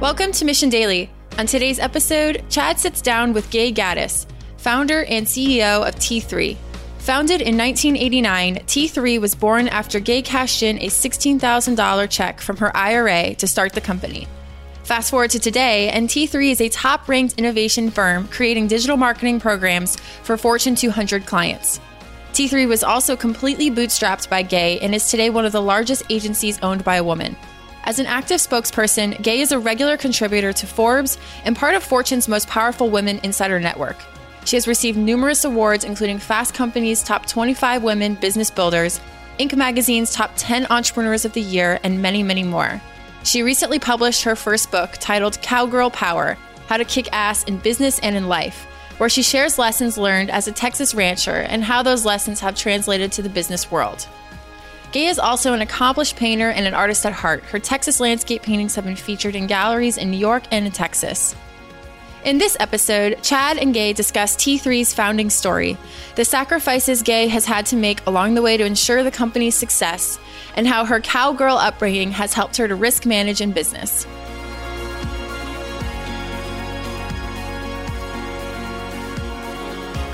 Welcome to Mission Daily. On today's episode, Chad sits down with Gay Gaddis, founder and CEO of T3. Founded in 1989, T3 was born after Gay cashed in a $16,000 check from her IRA to start the company. Fast forward to today, and T3 is a top ranked innovation firm creating digital marketing programs for Fortune 200 clients. T3 was also completely bootstrapped by Gay and is today one of the largest agencies owned by a woman. As an active spokesperson, Gay is a regular contributor to Forbes and part of Fortune's most powerful women insider network. She has received numerous awards, including Fast Company's Top 25 Women Business Builders, Inc. Magazine's Top 10 Entrepreneurs of the Year, and many, many more. She recently published her first book titled Cowgirl Power How to Kick Ass in Business and in Life, where she shares lessons learned as a Texas rancher and how those lessons have translated to the business world. Gay is also an accomplished painter and an artist at heart. Her Texas landscape paintings have been featured in galleries in New York and in Texas. In this episode, Chad and Gay discuss T3's founding story, the sacrifices Gay has had to make along the way to ensure the company's success, and how her cowgirl upbringing has helped her to risk manage in business.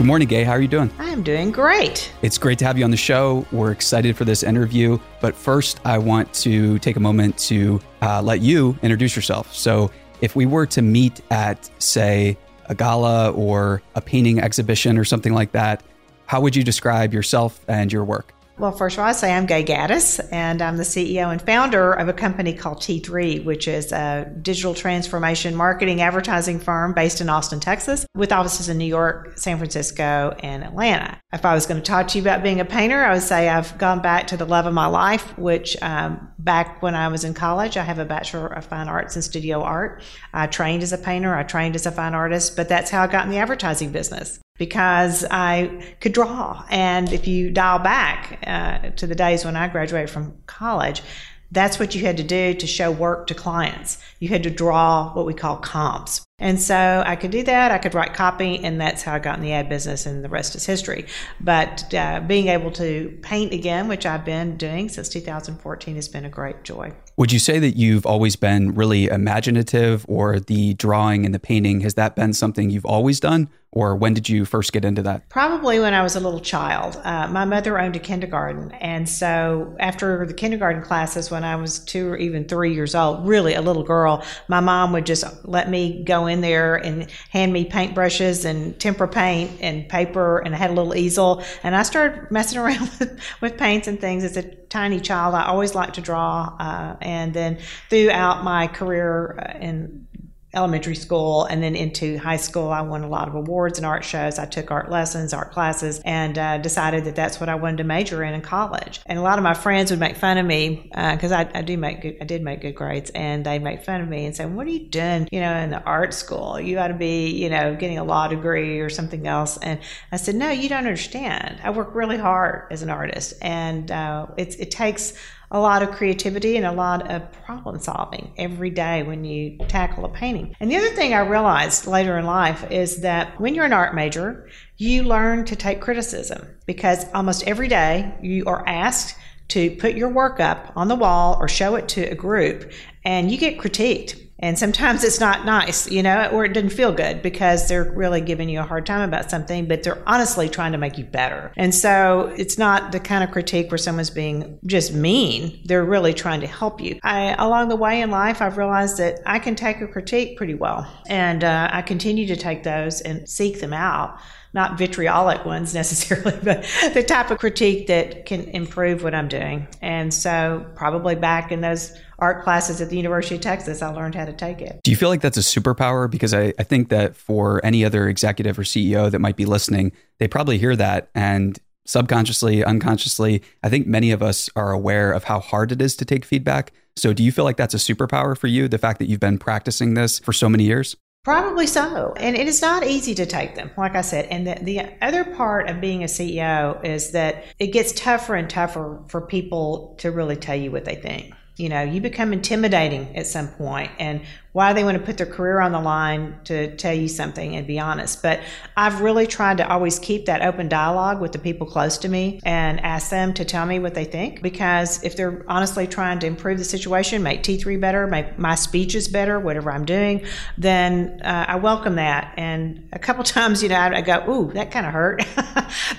Good morning, Gay. How are you doing? I'm doing great. It's great to have you on the show. We're excited for this interview. But first, I want to take a moment to uh, let you introduce yourself. So, if we were to meet at, say, a gala or a painting exhibition or something like that, how would you describe yourself and your work? Well, first of all, I say I'm Gay Gaddis, and I'm the CEO and founder of a company called T3, which is a digital transformation marketing advertising firm based in Austin, Texas, with offices in New York, San Francisco, and Atlanta. If I was going to talk to you about being a painter, I would say I've gone back to the love of my life, which um, back when I was in college, I have a Bachelor of Fine Arts in Studio Art. I trained as a painter, I trained as a fine artist, but that's how I got in the advertising business because I could draw. And if you dial back uh, to the days when I graduated from college, that's what you had to do to show work to clients. You had to draw what we call comps. And so I could do that. I could write copy, and that's how I got in the ad business, and the rest is history. But uh, being able to paint again, which I've been doing since 2014, has been a great joy. Would you say that you've always been really imaginative, or the drawing and the painting, has that been something you've always done? Or when did you first get into that? Probably when I was a little child. Uh, my mother owned a kindergarten. And so after the kindergarten classes, when I was two or even three years old, really a little girl, my mom would just let me go in there and hand me paintbrushes and tempera paint and paper. And I had a little easel. And I started messing around with, with paints and things as a tiny child. I always liked to draw. Uh, and then throughout my career uh, in elementary school and then into high school. I won a lot of awards and art shows. I took art lessons, art classes, and uh, decided that that's what I wanted to major in in college. And a lot of my friends would make fun of me because uh, I, I, do make good, I did make good grades, and they make fun of me and say, "What are you doing? You know, in the art school? You ought to be, you know, getting a law degree or something else." And I said, "No, you don't understand. I work really hard as an artist, and uh, it takes." A lot of creativity and a lot of problem solving every day when you tackle a painting. And the other thing I realized later in life is that when you're an art major, you learn to take criticism because almost every day you are asked to put your work up on the wall or show it to a group and you get critiqued and sometimes it's not nice, you know, or it doesn't feel good because they're really giving you a hard time about something, but they're honestly trying to make you better. And so it's not the kind of critique where someone's being just mean. They're really trying to help you. I, along the way in life, I've realized that I can take a critique pretty well. And uh, I continue to take those and seek them out not vitriolic ones necessarily, but the type of critique that can improve what I'm doing. And so, probably back in those art classes at the University of Texas, I learned how to take it. Do you feel like that's a superpower? Because I, I think that for any other executive or CEO that might be listening, they probably hear that and subconsciously, unconsciously, I think many of us are aware of how hard it is to take feedback. So, do you feel like that's a superpower for you, the fact that you've been practicing this for so many years? Probably so. And it is not easy to take them, like I said. And the, the other part of being a CEO is that it gets tougher and tougher for people to really tell you what they think. You know, you become intimidating at some point, and Why they want to put their career on the line to tell you something and be honest? But I've really tried to always keep that open dialogue with the people close to me and ask them to tell me what they think because if they're honestly trying to improve the situation, make T3 better, make my speeches better, whatever I'm doing, then uh, I welcome that. And a couple times, you know, I, I go, ooh, that kind of hurt.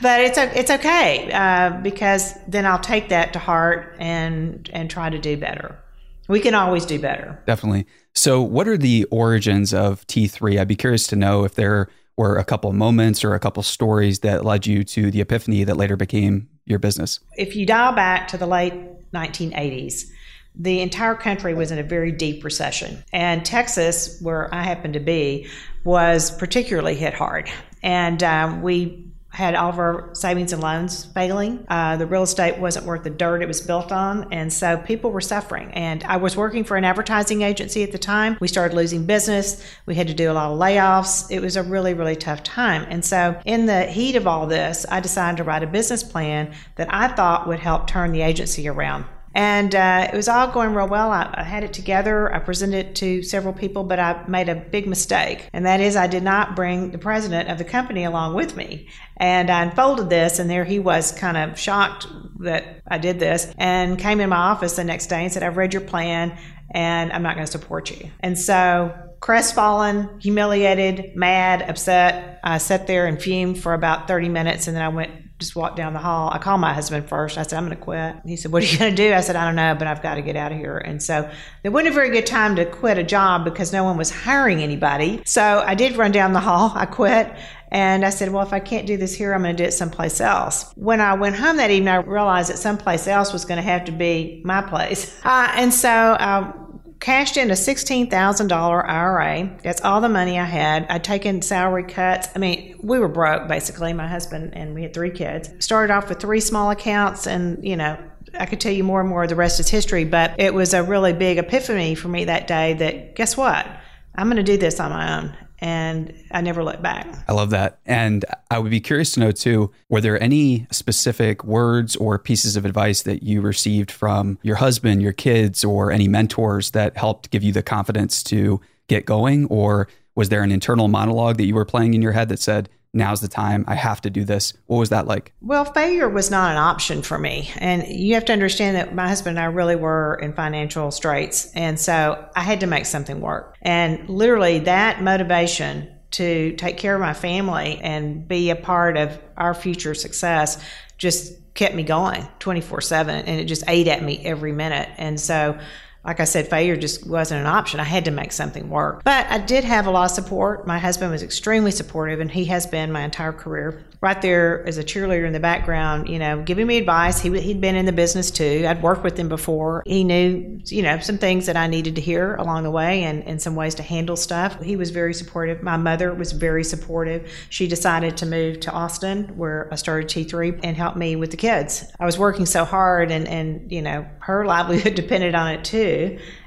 but it's, it's okay uh, because then I'll take that to heart and, and try to do better. We can always do better. Definitely. So, what are the origins of T3? I'd be curious to know if there were a couple moments or a couple stories that led you to the epiphany that later became your business. If you dial back to the late 1980s, the entire country was in a very deep recession. And Texas, where I happen to be, was particularly hit hard. And um, we had all of our savings and loans failing. Uh, the real estate wasn't worth the dirt it was built on, and so people were suffering. And I was working for an advertising agency at the time. We started losing business. We had to do a lot of layoffs. It was a really, really tough time. And so, in the heat of all this, I decided to write a business plan that I thought would help turn the agency around. And uh, it was all going real well. I, I, had it together. I presented it to several people, but I made a big mistake. And that is, I did not bring the president of the company along with me. And I unfolded this, and there he was, kind of shocked that I did this, and came in my office the next day and said, I've read your plan, and I'm not going to support you. And so crestfallen, humiliated, mad, upset. I sat there and fumed for about 30 minutes and then I went just walked down the hall. I called my husband first. I said, I'm going to quit. He said, What are you going to do? I said, I don't know, but I've got to get out of here. And so it wasn't a very good time to quit a job because no one was hiring anybody. So I did run down the hall. I quit. And I said, Well, if I can't do this here, I'm going to do it someplace else. When I went home that evening, I realized that someplace else was going to have to be my place. Uh, and so I cashed in a $16,000 IRA. That's all the money I had. I'd taken salary cuts. I mean, we were broke basically, my husband and we had three kids. Started off with three small accounts and, you know, I could tell you more and more. The rest is history, but it was a really big epiphany for me that day that guess what? I'm going to do this on my own and I never looked back. I love that. And I would be curious to know too were there any specific words or pieces of advice that you received from your husband, your kids, or any mentors that helped give you the confidence to get going? Or was there an internal monologue that you were playing in your head that said, now's the time. I have to do this. What was that like? Well, failure was not an option for me. And you have to understand that my husband and I really were in financial straits. And so I had to make something work. And literally, that motivation to take care of my family and be a part of our future success just kept me going 24 7 and it just ate at me every minute and so like I said, failure just wasn't an option. I had to make something work. But I did have a lot of support. My husband was extremely supportive, and he has been my entire career right there as a cheerleader in the background, you know, giving me advice. He, he'd been in the business too. I'd worked with him before. He knew, you know, some things that I needed to hear along the way and, and some ways to handle stuff. He was very supportive. My mother was very supportive. She decided to move to Austin where I started T3 and help me with the kids. I was working so hard and, and, you know, her livelihood depended on it too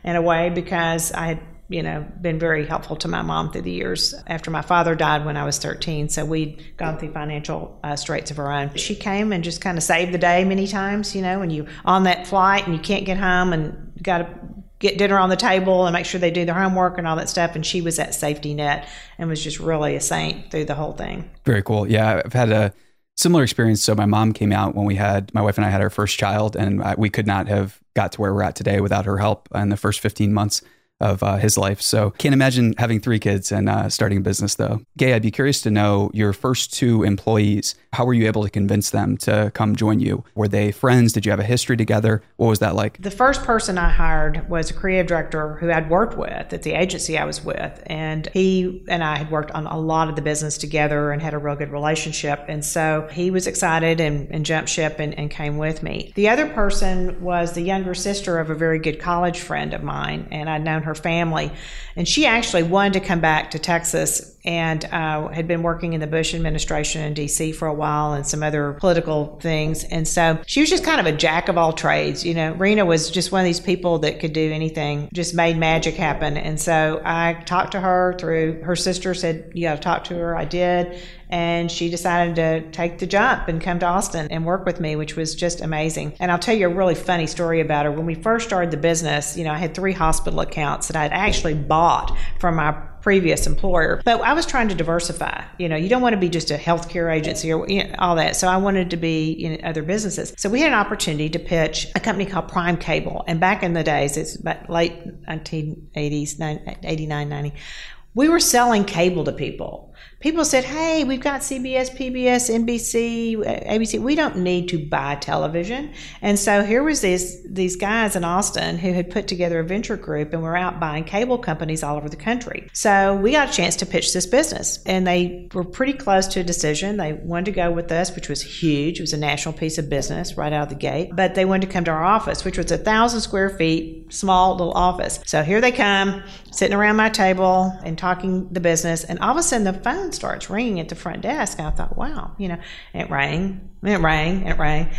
in a way because I had you know, been very helpful to my mom through the years after my father died when I was 13. So we'd gone through financial uh, straits of our own. She came and just kind of saved the day many times, you know, when you on that flight and you can't get home and got to get dinner on the table and make sure they do their homework and all that stuff. And she was that safety net and was just really a saint through the whole thing. Very cool. Yeah, I've had a similar experience. So my mom came out when we had my wife and I had our first child, and uh, we could not have got to where we're at today without her help in the first 15 months of uh, his life. So can't imagine having three kids and uh, starting a business though. Gay, I'd be curious to know your first two employees. How were you able to convince them to come join you? Were they friends? Did you have a history together? What was that like? The first person I hired was a creative director who I'd worked with at the agency I was with. And he and I had worked on a lot of the business together and had a real good relationship. And so he was excited and, and jumped ship and, and came with me. The other person was the younger sister of a very good college friend of mine. And I'd known her family. And she actually wanted to come back to Texas and uh, had been working in the Bush administration in D.C. for a while and some other political things. And so she was just kind of a jack of all trades. You know, Rena was just one of these people that could do anything, just made magic happen. And so I talked to her through her sister said, You got to talk to her. I did. And she decided to take the jump and come to Austin and work with me, which was just amazing. And I'll tell you a really funny story about her. When we first started the business, you know, I had three hospital accounts that I'd actually bought from my previous employer. But I was trying to diversify. You know, you don't want to be just a healthcare agency or you know, all that. So I wanted to be in other businesses. So we had an opportunity to pitch a company called Prime Cable. And back in the days, it's about late 1980s, 89, 90, we were selling cable to people people said, "Hey, we've got CBS, PBS, NBC, ABC. We don't need to buy television." And so here was these these guys in Austin who had put together a venture group and were out buying cable companies all over the country. So we got a chance to pitch this business, and they were pretty close to a decision. They wanted to go with us, which was huge. It was a national piece of business right out of the gate. But they wanted to come to our office, which was a thousand square feet, small little office. So here they come, sitting around my table and talking the business, and all of a sudden the phone starts ringing at the front desk. And I thought, wow, you know, it rang, it rang, it rang.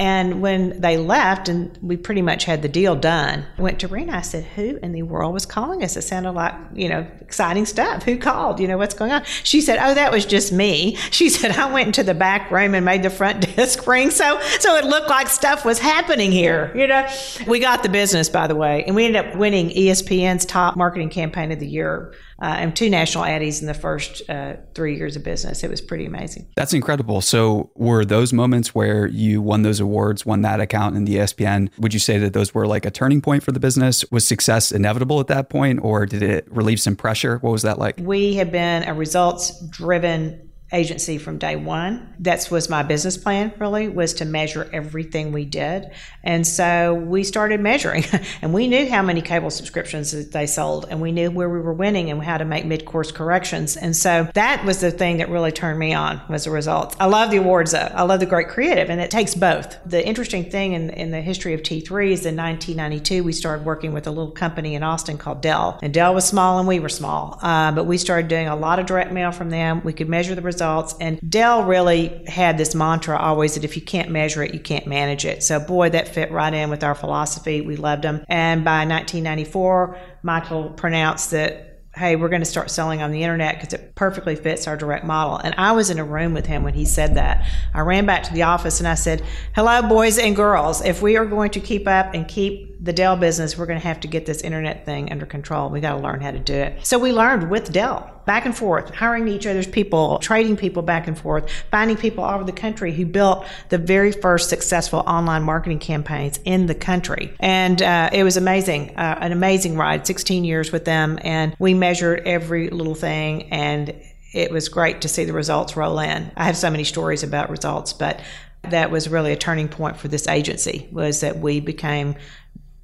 And when they left and we pretty much had the deal done, I went to Rena. I said, Who in the world was calling us? It sounded like, you know, exciting stuff. Who called? You know, what's going on? She said, Oh, that was just me. She said, I went into the back room and made the front desk ring. So so it looked like stuff was happening here. You know. We got the business, by the way, and we ended up winning ESPN's top marketing campaign of the year uh, and two national Addies in the first uh, three years of business. It was pretty amazing. That's incredible. So, were those moments where you won those awards, won that account in the ESPN? Would you say that those were like a turning point for the business? Was success inevitable at that point, or did it relieve some pressure? What was that like? We have been a results driven agency from day one. That was my business plan really was to measure everything we did. And so we started measuring and we knew how many cable subscriptions that they sold and we knew where we were winning and how to make mid-course corrections. And so that was the thing that really turned me on was the results. I love the awards though. I love the great creative and it takes both. The interesting thing in, in the history of T3 is in 1992 we started working with a little company in Austin called Dell. And Dell was small and we were small. Uh, but we started doing a lot of direct mail from them. We could measure the results results. And Dell really had this mantra always that if you can't measure it, you can't manage it. So, boy, that fit right in with our philosophy. We loved them. And by 1994, Michael pronounced that hey, we're going to start selling on the internet because it perfectly fits our direct model. And I was in a room with him when he said that. I ran back to the office and I said, hello, boys and girls. If we are going to keep up and keep the Dell business, we're going to have to get this internet thing under control. We got to learn how to do it. So we learned with Dell, back and forth, hiring each other's people, trading people back and forth, finding people all over the country who built the very first successful online marketing campaigns in the country. And uh, it was amazing, uh, an amazing ride, 16 years with them. And we measured every little thing and it was great to see the results roll in. I have so many stories about results, but that was really a turning point for this agency was that we became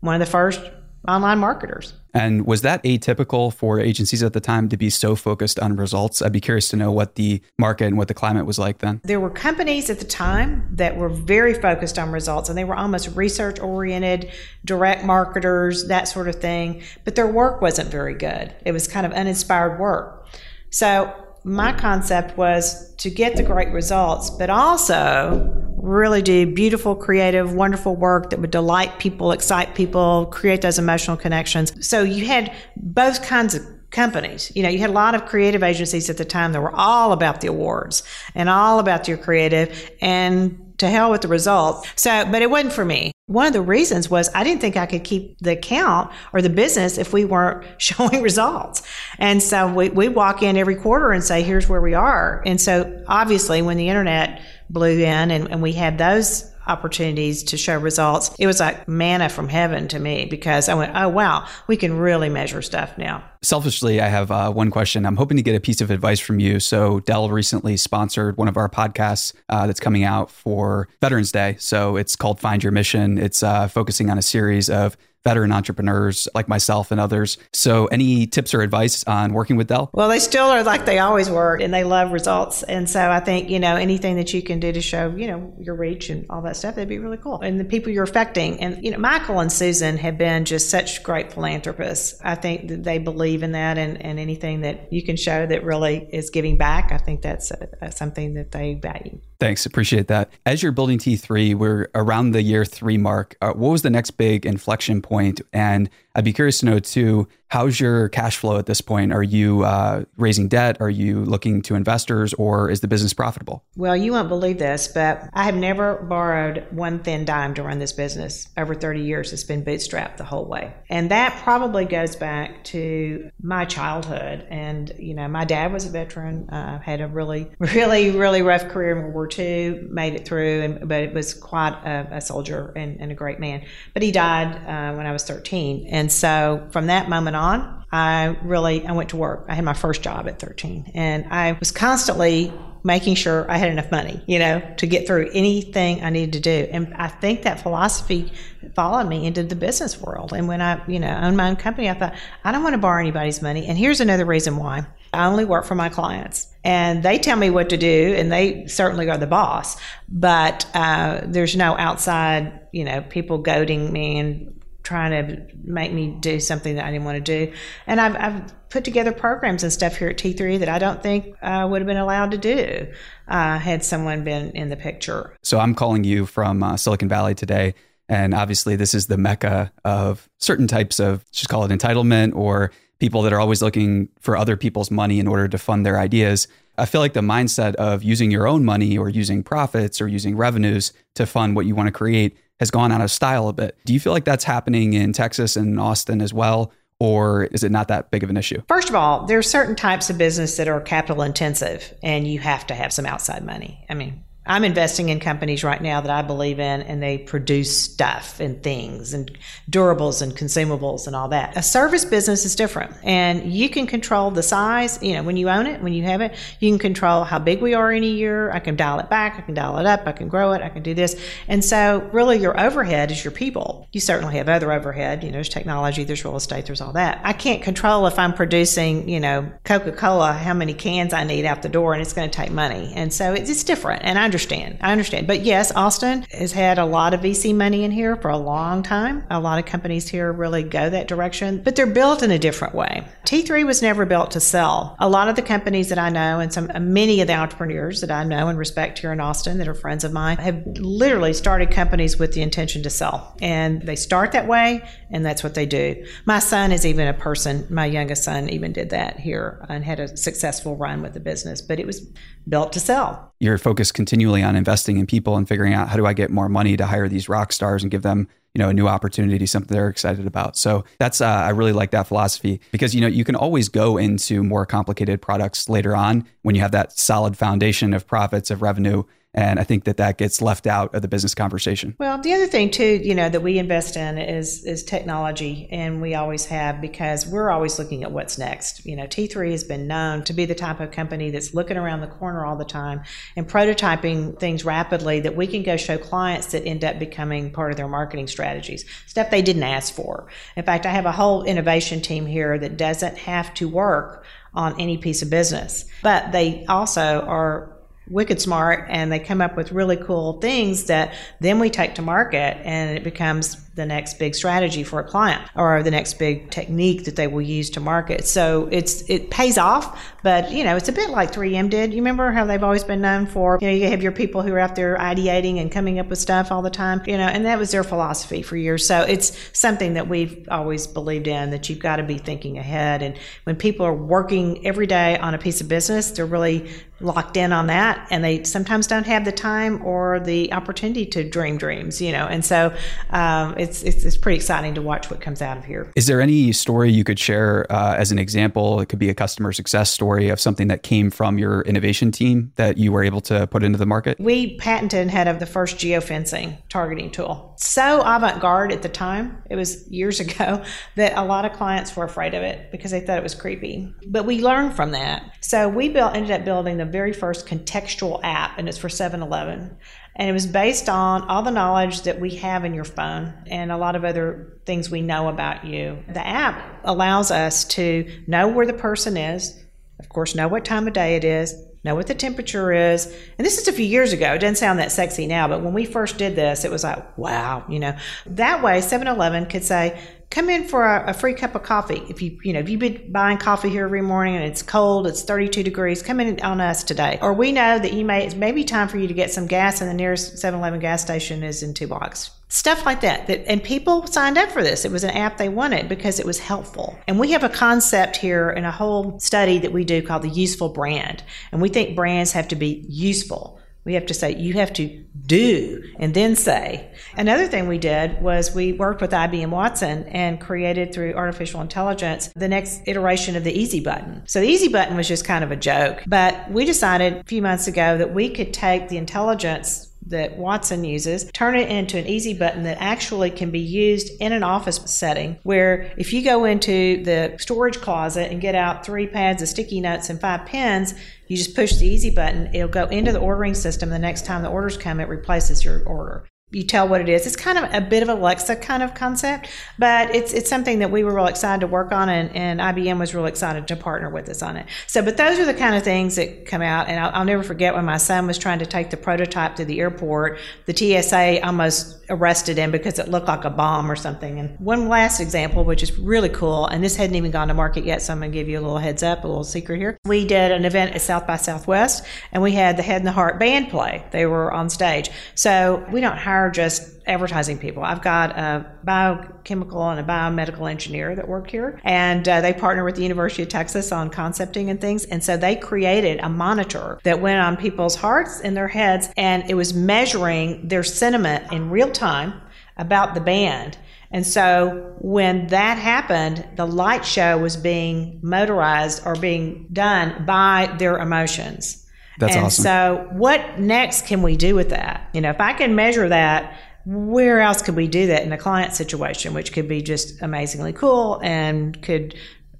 one of the first online marketers. And was that atypical for agencies at the time to be so focused on results? I'd be curious to know what the market and what the climate was like then. There were companies at the time that were very focused on results and they were almost research oriented, direct marketers, that sort of thing, but their work wasn't very good. It was kind of uninspired work. So my concept was to get the great results, but also really do beautiful, creative, wonderful work that would delight people, excite people, create those emotional connections. So you had both kinds of companies. You know, you had a lot of creative agencies at the time that were all about the awards and all about your creative and to hell with the results. So, but it wasn't for me. One of the reasons was I didn't think I could keep the account or the business if we weren't showing results. And so we, we walk in every quarter and say, here's where we are. And so obviously when the internet blew in and, and we had those opportunities to show results, it was like manna from heaven to me because I went, oh, wow, we can really measure stuff now. Selfishly, I have uh, one question. I'm hoping to get a piece of advice from you. So, Dell recently sponsored one of our podcasts uh, that's coming out for Veterans Day. So, it's called Find Your Mission. It's uh, focusing on a series of veteran entrepreneurs like myself and others. So, any tips or advice on working with Dell? Well, they still are like they always were, and they love results. And so, I think you know anything that you can do to show you know your reach and all that stuff, that'd be really cool. And the people you're affecting, and you know, Michael and Susan have been just such great philanthropists. I think that they believe in that, and, and anything that you can show that really is giving back, I think that's a something that they value. Thanks. Appreciate that. As you're building T3, we're around the year three mark. Uh, what was the next big inflection point? And I'd be curious to know too, How's your cash flow at this point? Are you uh, raising debt? Are you looking to investors, or is the business profitable? Well, you won't believe this, but I have never borrowed one thin dime to run this business. Over 30 years, it's been bootstrapped the whole way. And that probably goes back to my childhood. And, you know, my dad was a veteran, uh, had a really, really, really rough career in World War II, made it through, and, but it was quite a, a soldier and, and, a great man. But he died uh, when I was 13. And so from that moment on, on, I really I went to work. I had my first job at 13, and I was constantly making sure I had enough money, you know, to get through anything I needed to do. And I think that philosophy followed me into the business world. And when I, you know, owned my own company, I thought I don't want to borrow anybody's money. And here's another reason why: I only work for my clients. And they tell me what to do, and they certainly are the boss. But uh, there's no outside, you know, people goading me and trying to make me do something that I didn't want to do. And I've, I've put together programs and stuff here at T3 that I don't think I would have been allowed to do uh, had someone been in the picture. So I'm calling you from uh, Silicon Valley today. And obviously, this is the mecca of certain types of, just call it entitlement or people that are always looking for other people's money in order to fund their ideas. I feel like the mindset of using your own money or using profits or using revenues to fund what you want to create has gone out of style a bit. Do you feel like that's happening in Texas and Austin as well? Or is it not that big of an issue? First of all, there are certain types of business that are capital intensive and you have to have some outside money. I mean, I'm investing in companies right now that I believe in, and they produce stuff and things and durables and consumables and all that. A service business is different, and you can control the size. You know, when you own it, when you have it, you can control how big we are in a year. I can dial it back, I can dial it up, I can grow it, I can do this. And so, really, your overhead is your people. You certainly have other overhead. You know, there's technology, there's real estate, there's all that. I can't control if I'm producing, you know, Coca Cola, how many cans I need out the door, and it's going to take money. And so, it's, it's different. And I understand. I understand. But yes, Austin has had a lot of VC money in here for a long time. A lot of companies here really go that direction, but they're built in a different way. T3 was never built to sell. A lot of the companies that I know and some many of the entrepreneurs that I know and respect here in Austin that are friends of mine have literally started companies with the intention to sell. And they start that way and that's what they do. My son is even a person, my youngest son even did that here and had a successful run with the business, but it was built to sell. You're focused continually on investing in people and figuring out how do I get more money to hire these rock stars and give them you know a new opportunity something they're excited about so that's uh, i really like that philosophy because you know you can always go into more complicated products later on when you have that solid foundation of profits of revenue and I think that that gets left out of the business conversation. Well, the other thing too, you know, that we invest in is is technology, and we always have because we're always looking at what's next. You know, T3 has been known to be the type of company that's looking around the corner all the time and prototyping things rapidly that we can go show clients that end up becoming part of their marketing strategies, stuff they didn't ask for. In fact, I have a whole innovation team here that doesn't have to work on any piece of business, but they also are wicked smart and they come up with really cool things that then we take to market and it becomes the next big strategy for a client or the next big technique that they will use to market. So it's it pays off, but you know, it's a bit like 3M did. You remember how they've always been known for, you know, you have your people who are out there ideating and coming up with stuff all the time, you know, and that was their philosophy for years. So it's something that we've always believed in that you've got to be thinking ahead and when people are working every day on a piece of business, they're really locked in on that and they sometimes don't have the time or the opportunity to dream dreams you know and so um, it's, it's, it's pretty exciting to watch what comes out of here. Is there any story you could share uh, as an example? It could be a customer success story of something that came from your innovation team that you were able to put into the market? We patented and had of the first geofencing targeting tool. So avant-garde at the time it was years ago that a lot of clients were afraid of it because they thought it was creepy. But we learned from that. So we built ended up building the the very first contextual app, and it's for 7 Eleven. And it was based on all the knowledge that we have in your phone and a lot of other things we know about you. The app allows us to know where the person is, of course, know what time of day it is, know what the temperature is. And this is a few years ago. It doesn't sound that sexy now, but when we first did this, it was like, wow, you know. That way, 7 Eleven could say, come in for a, a, free cup of coffee. If you, you know, if you've been buying coffee here every morning and it's cold, it's 32 degrees, come in on us today. Or we know that you may, it's maybe time for you to get some gas and the nearest 7-Eleven gas station is in two blocks. Stuff like that. that. And people signed up for this. It was an app they wanted because it was helpful. And we have a concept here in a whole study that we do called the useful brand. And we think brands have to be useful. We have to say, you have to do and then say. Another thing we did was we worked with IBM Watson and created through artificial intelligence the next iteration of the easy button. So the easy button was just kind of a joke, but we decided a few months ago that we could take the intelligence that Watson uses, turn it into an easy button that actually can be used in an office setting where if you go into the storage closet and get out three pads of sticky notes and five pens, you just push the easy button, it'll go into the ordering system. The next time the orders come, it replaces your order you tell what it is. It's kind of a bit of a Alexa kind of concept, but it's it's something that we were real excited to work on, and, and IBM was real excited to partner with us on it. So, but those are the kind of things that come out, and I'll, I'll never forget when my son was trying to take the prototype to the airport, the TSA almost arrested him because it looked like a bomb or something. And one last example, which is really cool, and this hadn't even gone to market yet, so I'm going to give you a little heads up, a little secret here. We did an event at South by Southwest, and we had the Head and the Heart band play. They were on stage. So we don't hire just advertising people. I've got a biochemical and a biomedical engineer that work here, and uh, they partner with the University of Texas on concepting and things. And so they created a monitor that went on people's hearts and their heads, and it was measuring their sentiment in real time about the band. And so when that happened, the light show was being motorized or being done by their emotions. That's and awesome. So, what next can we do with that? You know, if I can measure that, where else could we do that in a client situation, which could be just amazingly cool and could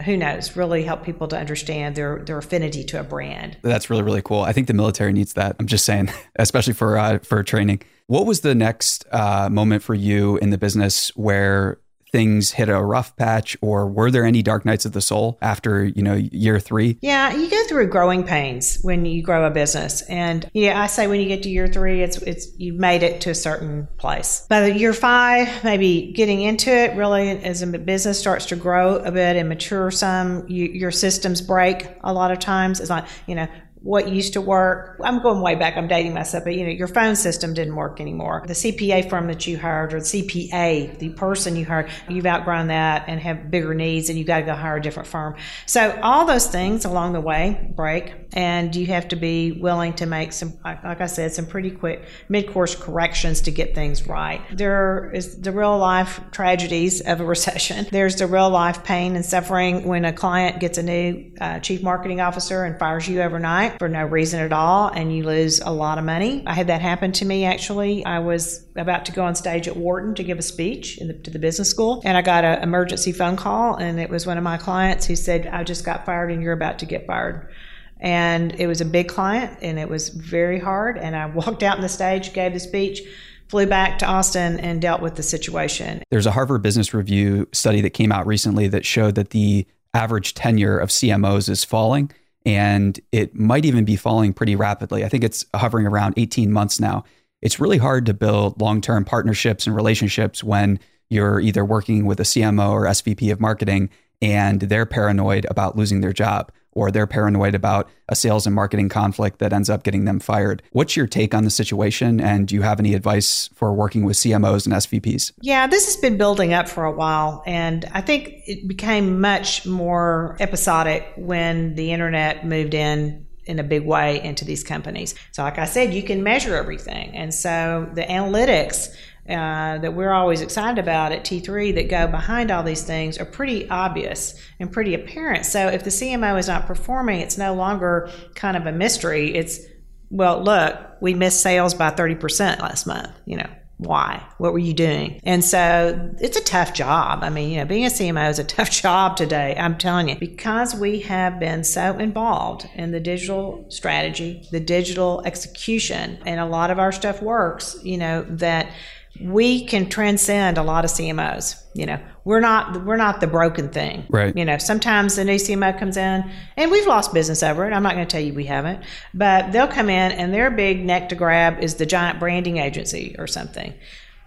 who knows, really help people to understand their their affinity to a brand. That's really really cool. I think the military needs that. I'm just saying, especially for uh, for training. What was the next uh, moment for you in the business where things hit a rough patch or were there any dark nights of the soul after you know year three? Yeah you go through growing pains when you grow a business. And yeah i say when you get to year three it's it's you've made it to a certain place. By year five maybe getting into it really as a business starts to grow a bit and mature some you, your systems break a lot of times. It's like you know what used to work. I'm going way back. I'm dating myself, but you know, your phone system didn't work anymore. The CPA firm that you hired or the CPA, the person you hired, you've outgrown that and have bigger needs and you got to go hire a different firm. So all those things along the way break and you have to be willing to make some, like I said, some pretty quick mid-course corrections to get things right. There is the real life tragedies of a recession. There's the real life pain and suffering when a client gets a new uh, chief marketing officer and fires you overnight for no reason at all and you lose a lot of money. I had that happen to me actually. I was about to go on stage at Wharton to give a speech the, to the business school and I got an emergency phone call and it was one of my clients who said, I just got fired and you're about to get fired. And it was a big client and it was very hard. And I walked out on the stage, gave the speech flew back to Austin and dealt with the situation. There's a Harvard Business Review study that came out recently that showed that the average tenure of CMOs is falling and it might even be falling pretty rapidly. I think it's hovering around 18 months now. It's really hard to build long term partnerships and relationships when you're either working with a CMO or SVP of marketing and they're paranoid about losing their job or they're paranoid about a sales and marketing conflict that ends up getting them fired. What's your take on the situation? And do you have any advice for working with CMOs and SVPs? Yeah, this has been building up for a while. And I think it became much more episodic when the internet moved in in a big way into these companies. So, like I said, you can measure everything. And so the analytics uh, that we're always excited about at T3 that go behind all these things are pretty obvious and pretty apparent. So if the CMO is not performing, it's no longer kind of a mystery. It's, well, look, we missed sales by 30% last month, you know. Why? What were you doing? And so it's a tough job. I mean, you know, being a CMO is a tough job today. I'm telling you, because we have been so involved in the digital strategy, the digital execution, and a lot of our stuff works, you know, that we can transcend a lot of CMOs. You know, we're not we're not the broken thing. Right. You know, sometimes the new CMO comes in and we've lost business over it. I'm not going to tell you we haven't, but they'll come in and their big neck to grab is the giant branding agency or something.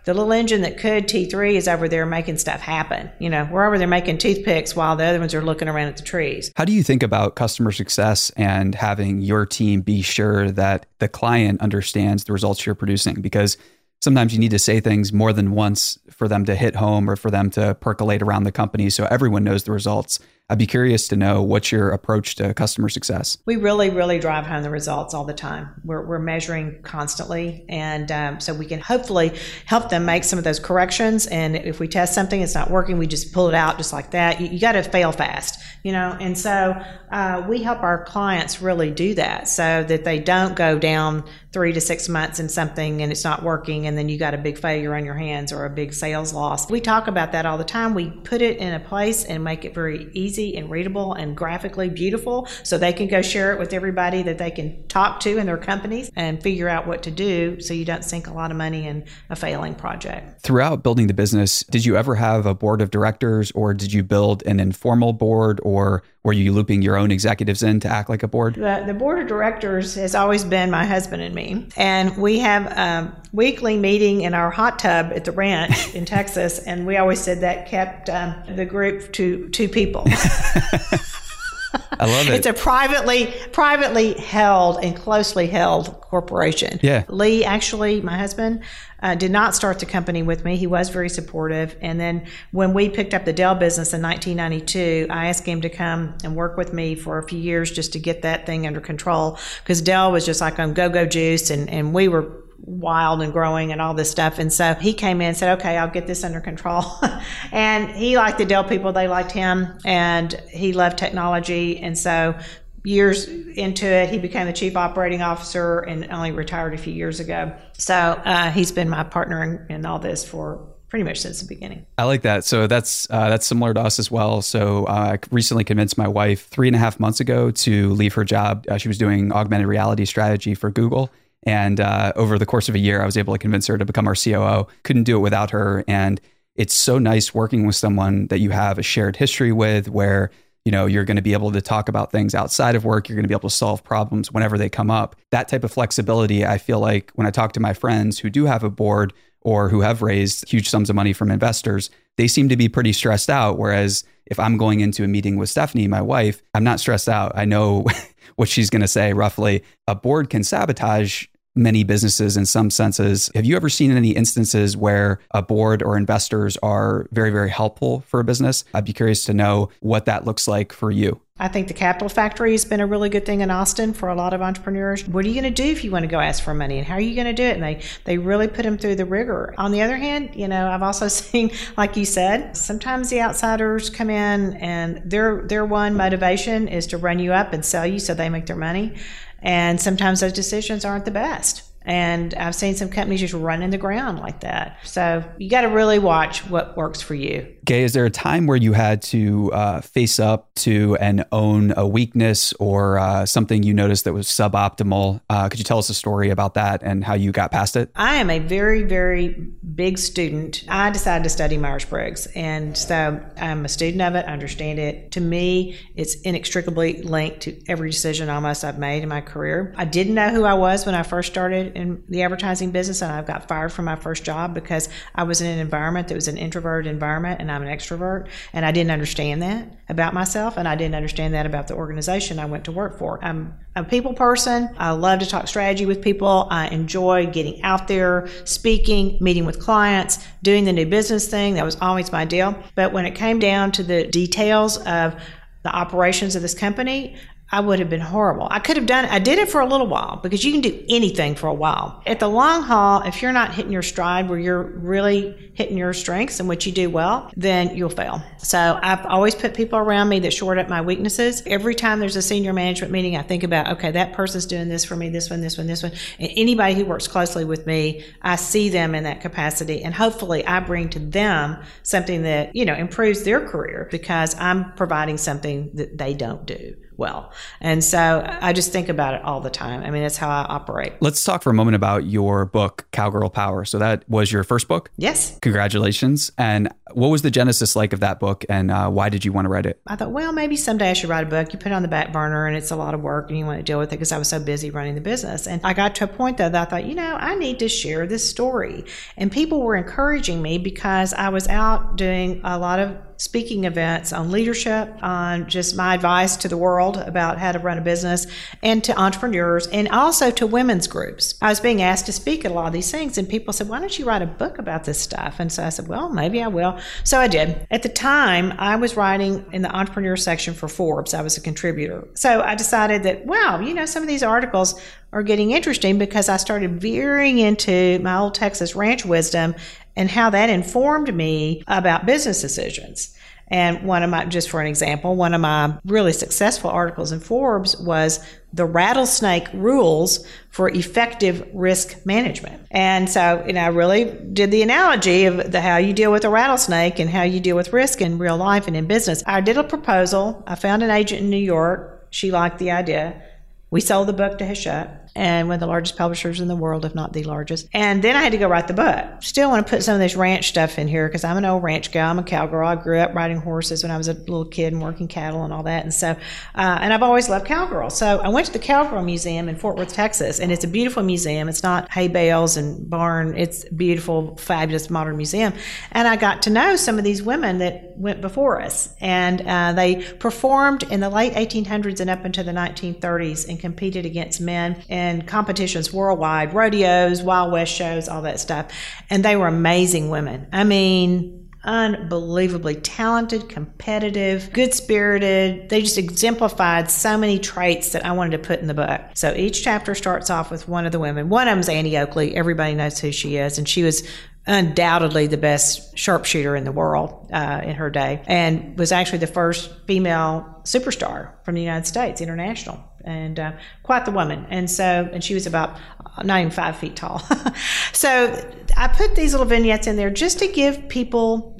The little engine that could T3 is over there making stuff happen. You know, we're over there making toothpicks while the other ones are looking around at the trees. How do you think about customer success and having your team be sure that the client understands the results you're producing? Because sometimes you need to say things more than once for them to hit home or for them to percolate around the company so everyone knows the results. I'd be curious to know what's your approach to customer success. We really, really drive home the results all the time. We're, we're measuring constantly, and um, so we can hopefully help them make some of those corrections. And if we test something, it's not working, we just pull it out just like that. You, you got to fail fast, you know. And so uh, we help our clients really do that, so that they don't go down three to six months in something and it's not working, and then you got a big failure on your hands or a big sales loss. We talk about that all the time. We put it in a place and make it very easy easy and readable and graphically beautiful so they can go share it with everybody that they can talk to in their companies and figure out what to do so you don't sink a lot of money in a failing project. Throughout building the business, did you ever have a board of directors or did you build an informal board or were you looping your own executives in to act like a board? The, the board of directors has always been my husband and me. And we have a weekly meeting in our hot tub at the ranch in Texas. And we always said that kept um, the group to two people. I love it. It's a privately privately held and closely held corporation. Yeah. Lee, actually, my husband, uh, did not start the company with me. He was very supportive. And then when we picked up the Dell business in 1992, I asked him to come and work with me for a few years just to get that thing under control because Dell was just like on go go juice, and and we were wild and growing and all this stuff. And so he came in and said, okay, I'll get this under control. and he liked the Dell people, they liked him, and he loved technology. And so years into it, he became the chief operating officer and only retired a few years ago. So uh, he's been my partner in, in all this for pretty much since the beginning. I like that. So that's uh, that's similar to us as well. So uh, I recently convinced my wife three and a half months ago to leave her job. Uh, she was doing augmented reality strategy for Google, and uh, over the course of a year, I was able to convince her to become our COO. Couldn't do it without her. And it's so nice working with someone that you have a shared history with, where you know you're going to be able to talk about things outside of work. You're going to be able to solve problems whenever they come up. That type of flexibility, I feel like when I talk to my friends who do have a board or who have raised huge sums of money from investors, they seem to be pretty stressed out. Whereas if I'm going into a meeting with Stephanie, my wife, I'm not stressed out. I know what she's going to say roughly. A board can sabotage many businesses in some senses. Have you ever seen any instances where a board or investors are very, very helpful for a business? I'd be curious to know what that looks like for you. I think the Capital Factory has been a really good thing in Austin for a lot of entrepreneurs. What are you going to do if you want to go ask for money, and how are you going to do it? And they they really put them through the rigor. On the other hand, you know, I've also seen, like you said, sometimes the outsiders come in and their their one motivation is to run you up and sell you so they make their money. And sometimes those decisions aren't the best. And I've seen some companies just run in the ground like that. So you got to really watch what works for you. Gay, is there a time where you had to uh, face up to and own a weakness or uh, something you noticed that was suboptimal? Uh, could you tell us a story about that and how you got past it? I am a very, very big student. I decided to study Myers Briggs. And so I'm a student of it, I understand it. To me, it's inextricably linked to every decision almost I've made in my career. I didn't know who I was when I first started in the advertising business and I got fired from my first job because I was in an environment that was an introverted environment and I'm an extrovert and I didn't understand that about myself and I didn't understand that about the organization I went to work for. I'm a people person. I love to talk strategy with people. I enjoy getting out there, speaking, meeting with clients, doing the new business thing. That was always my deal. But when it came down to the details of the operations of this company, I would have been horrible. I could have done I did it for a little while because you can do anything for a while. At the long haul, if you're not hitting your stride where you're really hitting your strengths and what you do well, then you'll fail. So I've always put people around me that short up my weaknesses. Every time there's a senior management meeting, I think about, okay, that person's doing this for me, this one, this one, this one. And anybody who works closely with me, I see them in that capacity. And hopefully I bring to them something that, you know, improves their career because I'm providing something that they don't do well. And so I just think about it all the time. I mean, that's how I operate. Let's talk for a moment about your book, Cowgirl Power. So that was your first book? Yes. Congratulations. And what was the genesis like of that book and uh, why did you want to write it? I thought, well, maybe someday I should write a book. You put it on the back burner and it's a lot of work and you want to deal with it because I was so busy running the business. And I got to a point though that I thought, you know, I need to share this story. And people were encouraging me because I was out doing a lot of speaking events on leadership, on just my advice to the world about how to run a business, and to entrepreneurs, and also to women's groups. I was being asked to speak at a lot of these things, and people said, Why don't you write a book about this stuff? And so I said, Well, maybe I will. So I did. At the time, I was writing in the entrepreneur section for Forbes, I was a contributor. So I decided that, wow, you know, some of these articles are getting interesting because I started veering into my old Texas ranch wisdom and how that informed me about business decisions. And one of my, just for an example, one of my really successful articles in Forbes was the rattlesnake rules for effective risk management. And so, you know, I really did the analogy of the, how you deal with a rattlesnake and how you deal with risk in real life and in business. I did a proposal. I found an agent in New York. She liked the idea. We sold the book to Hachette and one of the largest publishers in the world, if not the largest. And then I had to go write the book. Still want to put some of this ranch stuff in here because I'm an old ranch gal. I'm a cowgirl. I grew up riding horses when I was a little kid and working cattle and all that. And so, uh, and I've always loved cowgirl. So I went to the Cowgirl Museum in Fort Worth, Texas, and it's a beautiful museum. It's not hay bales and barn. It's beautiful, fabulous modern museum. And I got to know some of these women that went before us, and uh, they performed in the late 1800s and up into the 1930s and competed against men. And and competitions worldwide, rodeos, Wild West shows, all that stuff. And they were amazing women. I mean, unbelievably talented, competitive, good spirited. They just exemplified so many traits that I wanted to put in the book. So each chapter starts off with one of the women. One of them's Annie Oakley. Everybody knows who she is. And she was undoubtedly the best sharpshooter in the world uh, in her day and was actually the first female superstar from the United States, international and uh, quite the woman. And so, and she was about uh, not even five feet tall. so I put these little vignettes in there just to give people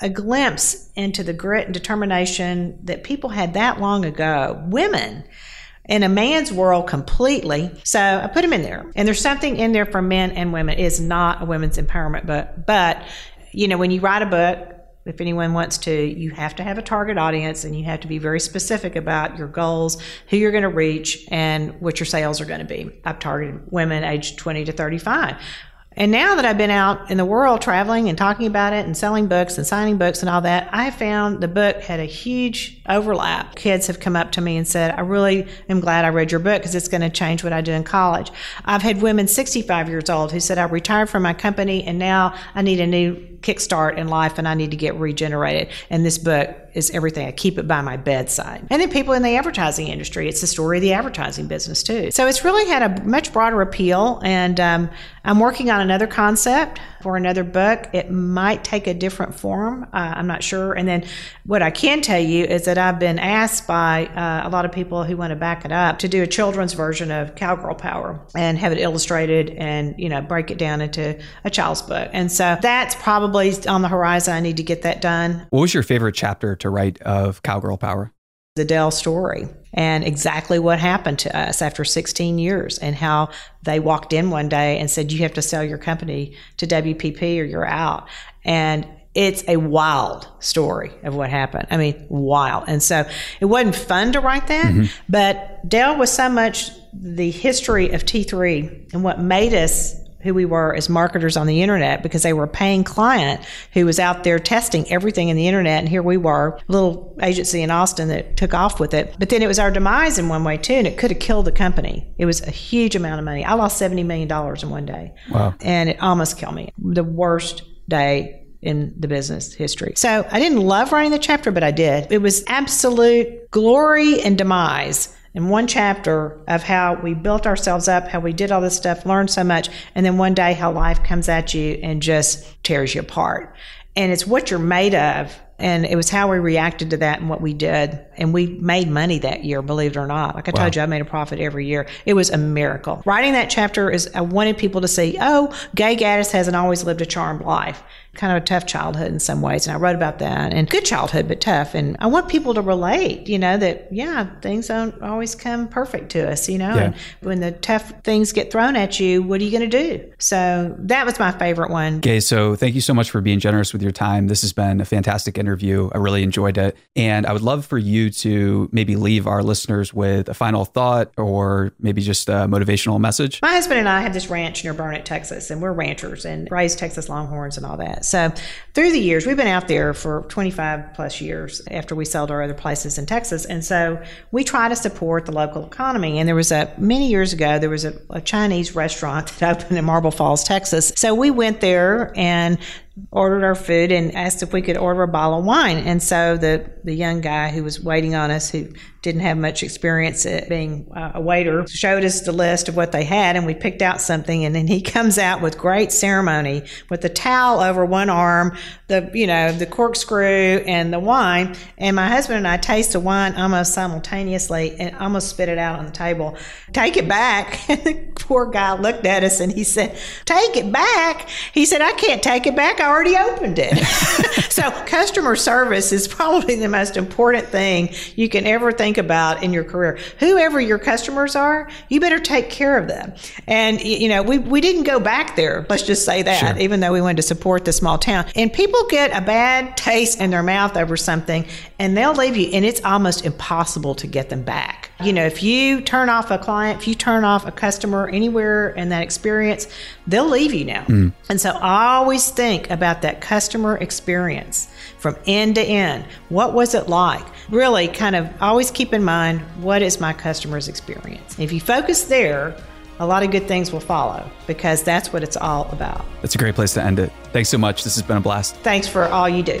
a glimpse into the grit and determination that people had that long ago. Women in a man's world completely. So I put them in there. And there's something in there for men and women. It is not a women's empowerment book, but you know, when you write a book, if anyone wants to, you have to have a target audience and you have to be very specific about your goals, who you're going to reach, and what your sales are going to be. I've targeted women aged 20 to 35. And now that I've been out in the world traveling and talking about it and selling books and signing books and all that, I found the book had a huge overlap. Kids have come up to me and said, I really am glad I read your book because it's going to change what I do in college. I've had women 65 years old who said, I retired from my company and now I need a new kickstart in life and I need to get regenerated. And this book is everything. I keep it by my bedside. And then people in the advertising industry, it's the story of the advertising business too. So it's really had a much broader appeal. And um, I'm working on another concept for another book. It might take a different form. Uh, I'm not sure. And then what I can tell you is that I've been asked by uh, a lot of people who want to back it up to do a children's version of Cowgirl Power and have it illustrated and, you know, break it down into a child's book. And so that's probably on the horizon. I need to get that done. What was your favorite chapter to write of Cowgirl Power? The Dell story and exactly what happened to us after 16 years and how they walked in one day and said, You have to sell your company to WPP or you're out. And it's a wild story of what happened. I mean, wild. And so it wasn't fun to write that, mm-hmm. but Dell was so much the history of T3 and what made us who we were as marketers on the internet because they were a paying client who was out there testing everything in the internet. And here we were, a little agency in Austin that took off with it. But then it was our demise in one way too, and it could have killed the company. It was a huge amount of money. I lost $70 million in one day. Wow. And it almost killed me. The worst day in the business history. So I didn't love writing the chapter, but I did. It was absolute glory and demise in one chapter of how we built ourselves up, how we did all this stuff, learned so much, and then one day how life comes at you and just tears you apart. And it's what you're made of And it was how we reacted to that and what we did. And we made money that year, believe it or not. Like I wow. told you, I made a profit every year. It was a miracle. Writing that chapter is, I wanted people to see, oh, Gay Gaddis hasn't always lived a charmed life kind of a tough childhood in some ways. And I wrote about that and good childhood, but tough. And I want people to relate, you know, that, yeah, things don't always come perfect to us, you know, yeah. and when the tough things get thrown at you, what are you going to do? So that was my favorite one. Okay. So thank you so much for being generous with your time. This has been a fantastic interview. I really enjoyed it. And I would love for you to maybe leave our listeners with a final thought or maybe just a motivational message. My husband and I have this ranch near Burnet, Texas, and we're ranchers and raised Texas Longhorns and all So through the years, we've been out there for 25 plus years after we sold our other places in Texas. And so we try to support the local economy. And there was a, many years ago, there was a, a Chinese restaurant that opened in Marble Falls, Texas. So we went there and ordered our food and asked if we could order a bottle of wine. And so the, the young guy who was waiting on us, who didn't have much experience at being uh, a waiter, showed us the list of what they had, and we picked out something. And then he comes out with great ceremony with the towel over one arm, the you know the corkscrew and the wine. And my husband and I taste the wine almost simultaneously and almost spit it out on the table. Take it back. And the poor guy looked at us and he said, "Take it back." He said, "I can't take it back. I already opened it." so customer service is probably the most important thing you can ever think about in your career. Whoever your customers are, you better take care of them. And you know, we we didn't go back there. Let's just say that, sure. even though we wanted to support the small town. And people get a bad taste in their mouth over something, and they'll leave you, and it's almost impossible to get them back. You know, if you turn off a client, if you turn off a customer anywhere in that experience, they'll leave you now. Mm. And so I always think about that customer experience from end to end. What was it like? Really kind of always keep in mind what is my customer's experience. If you focus there, a lot of good things will follow because that's what it's all about. That's a great place to end it. Thanks so much. This has been a blast. Thanks for all you do.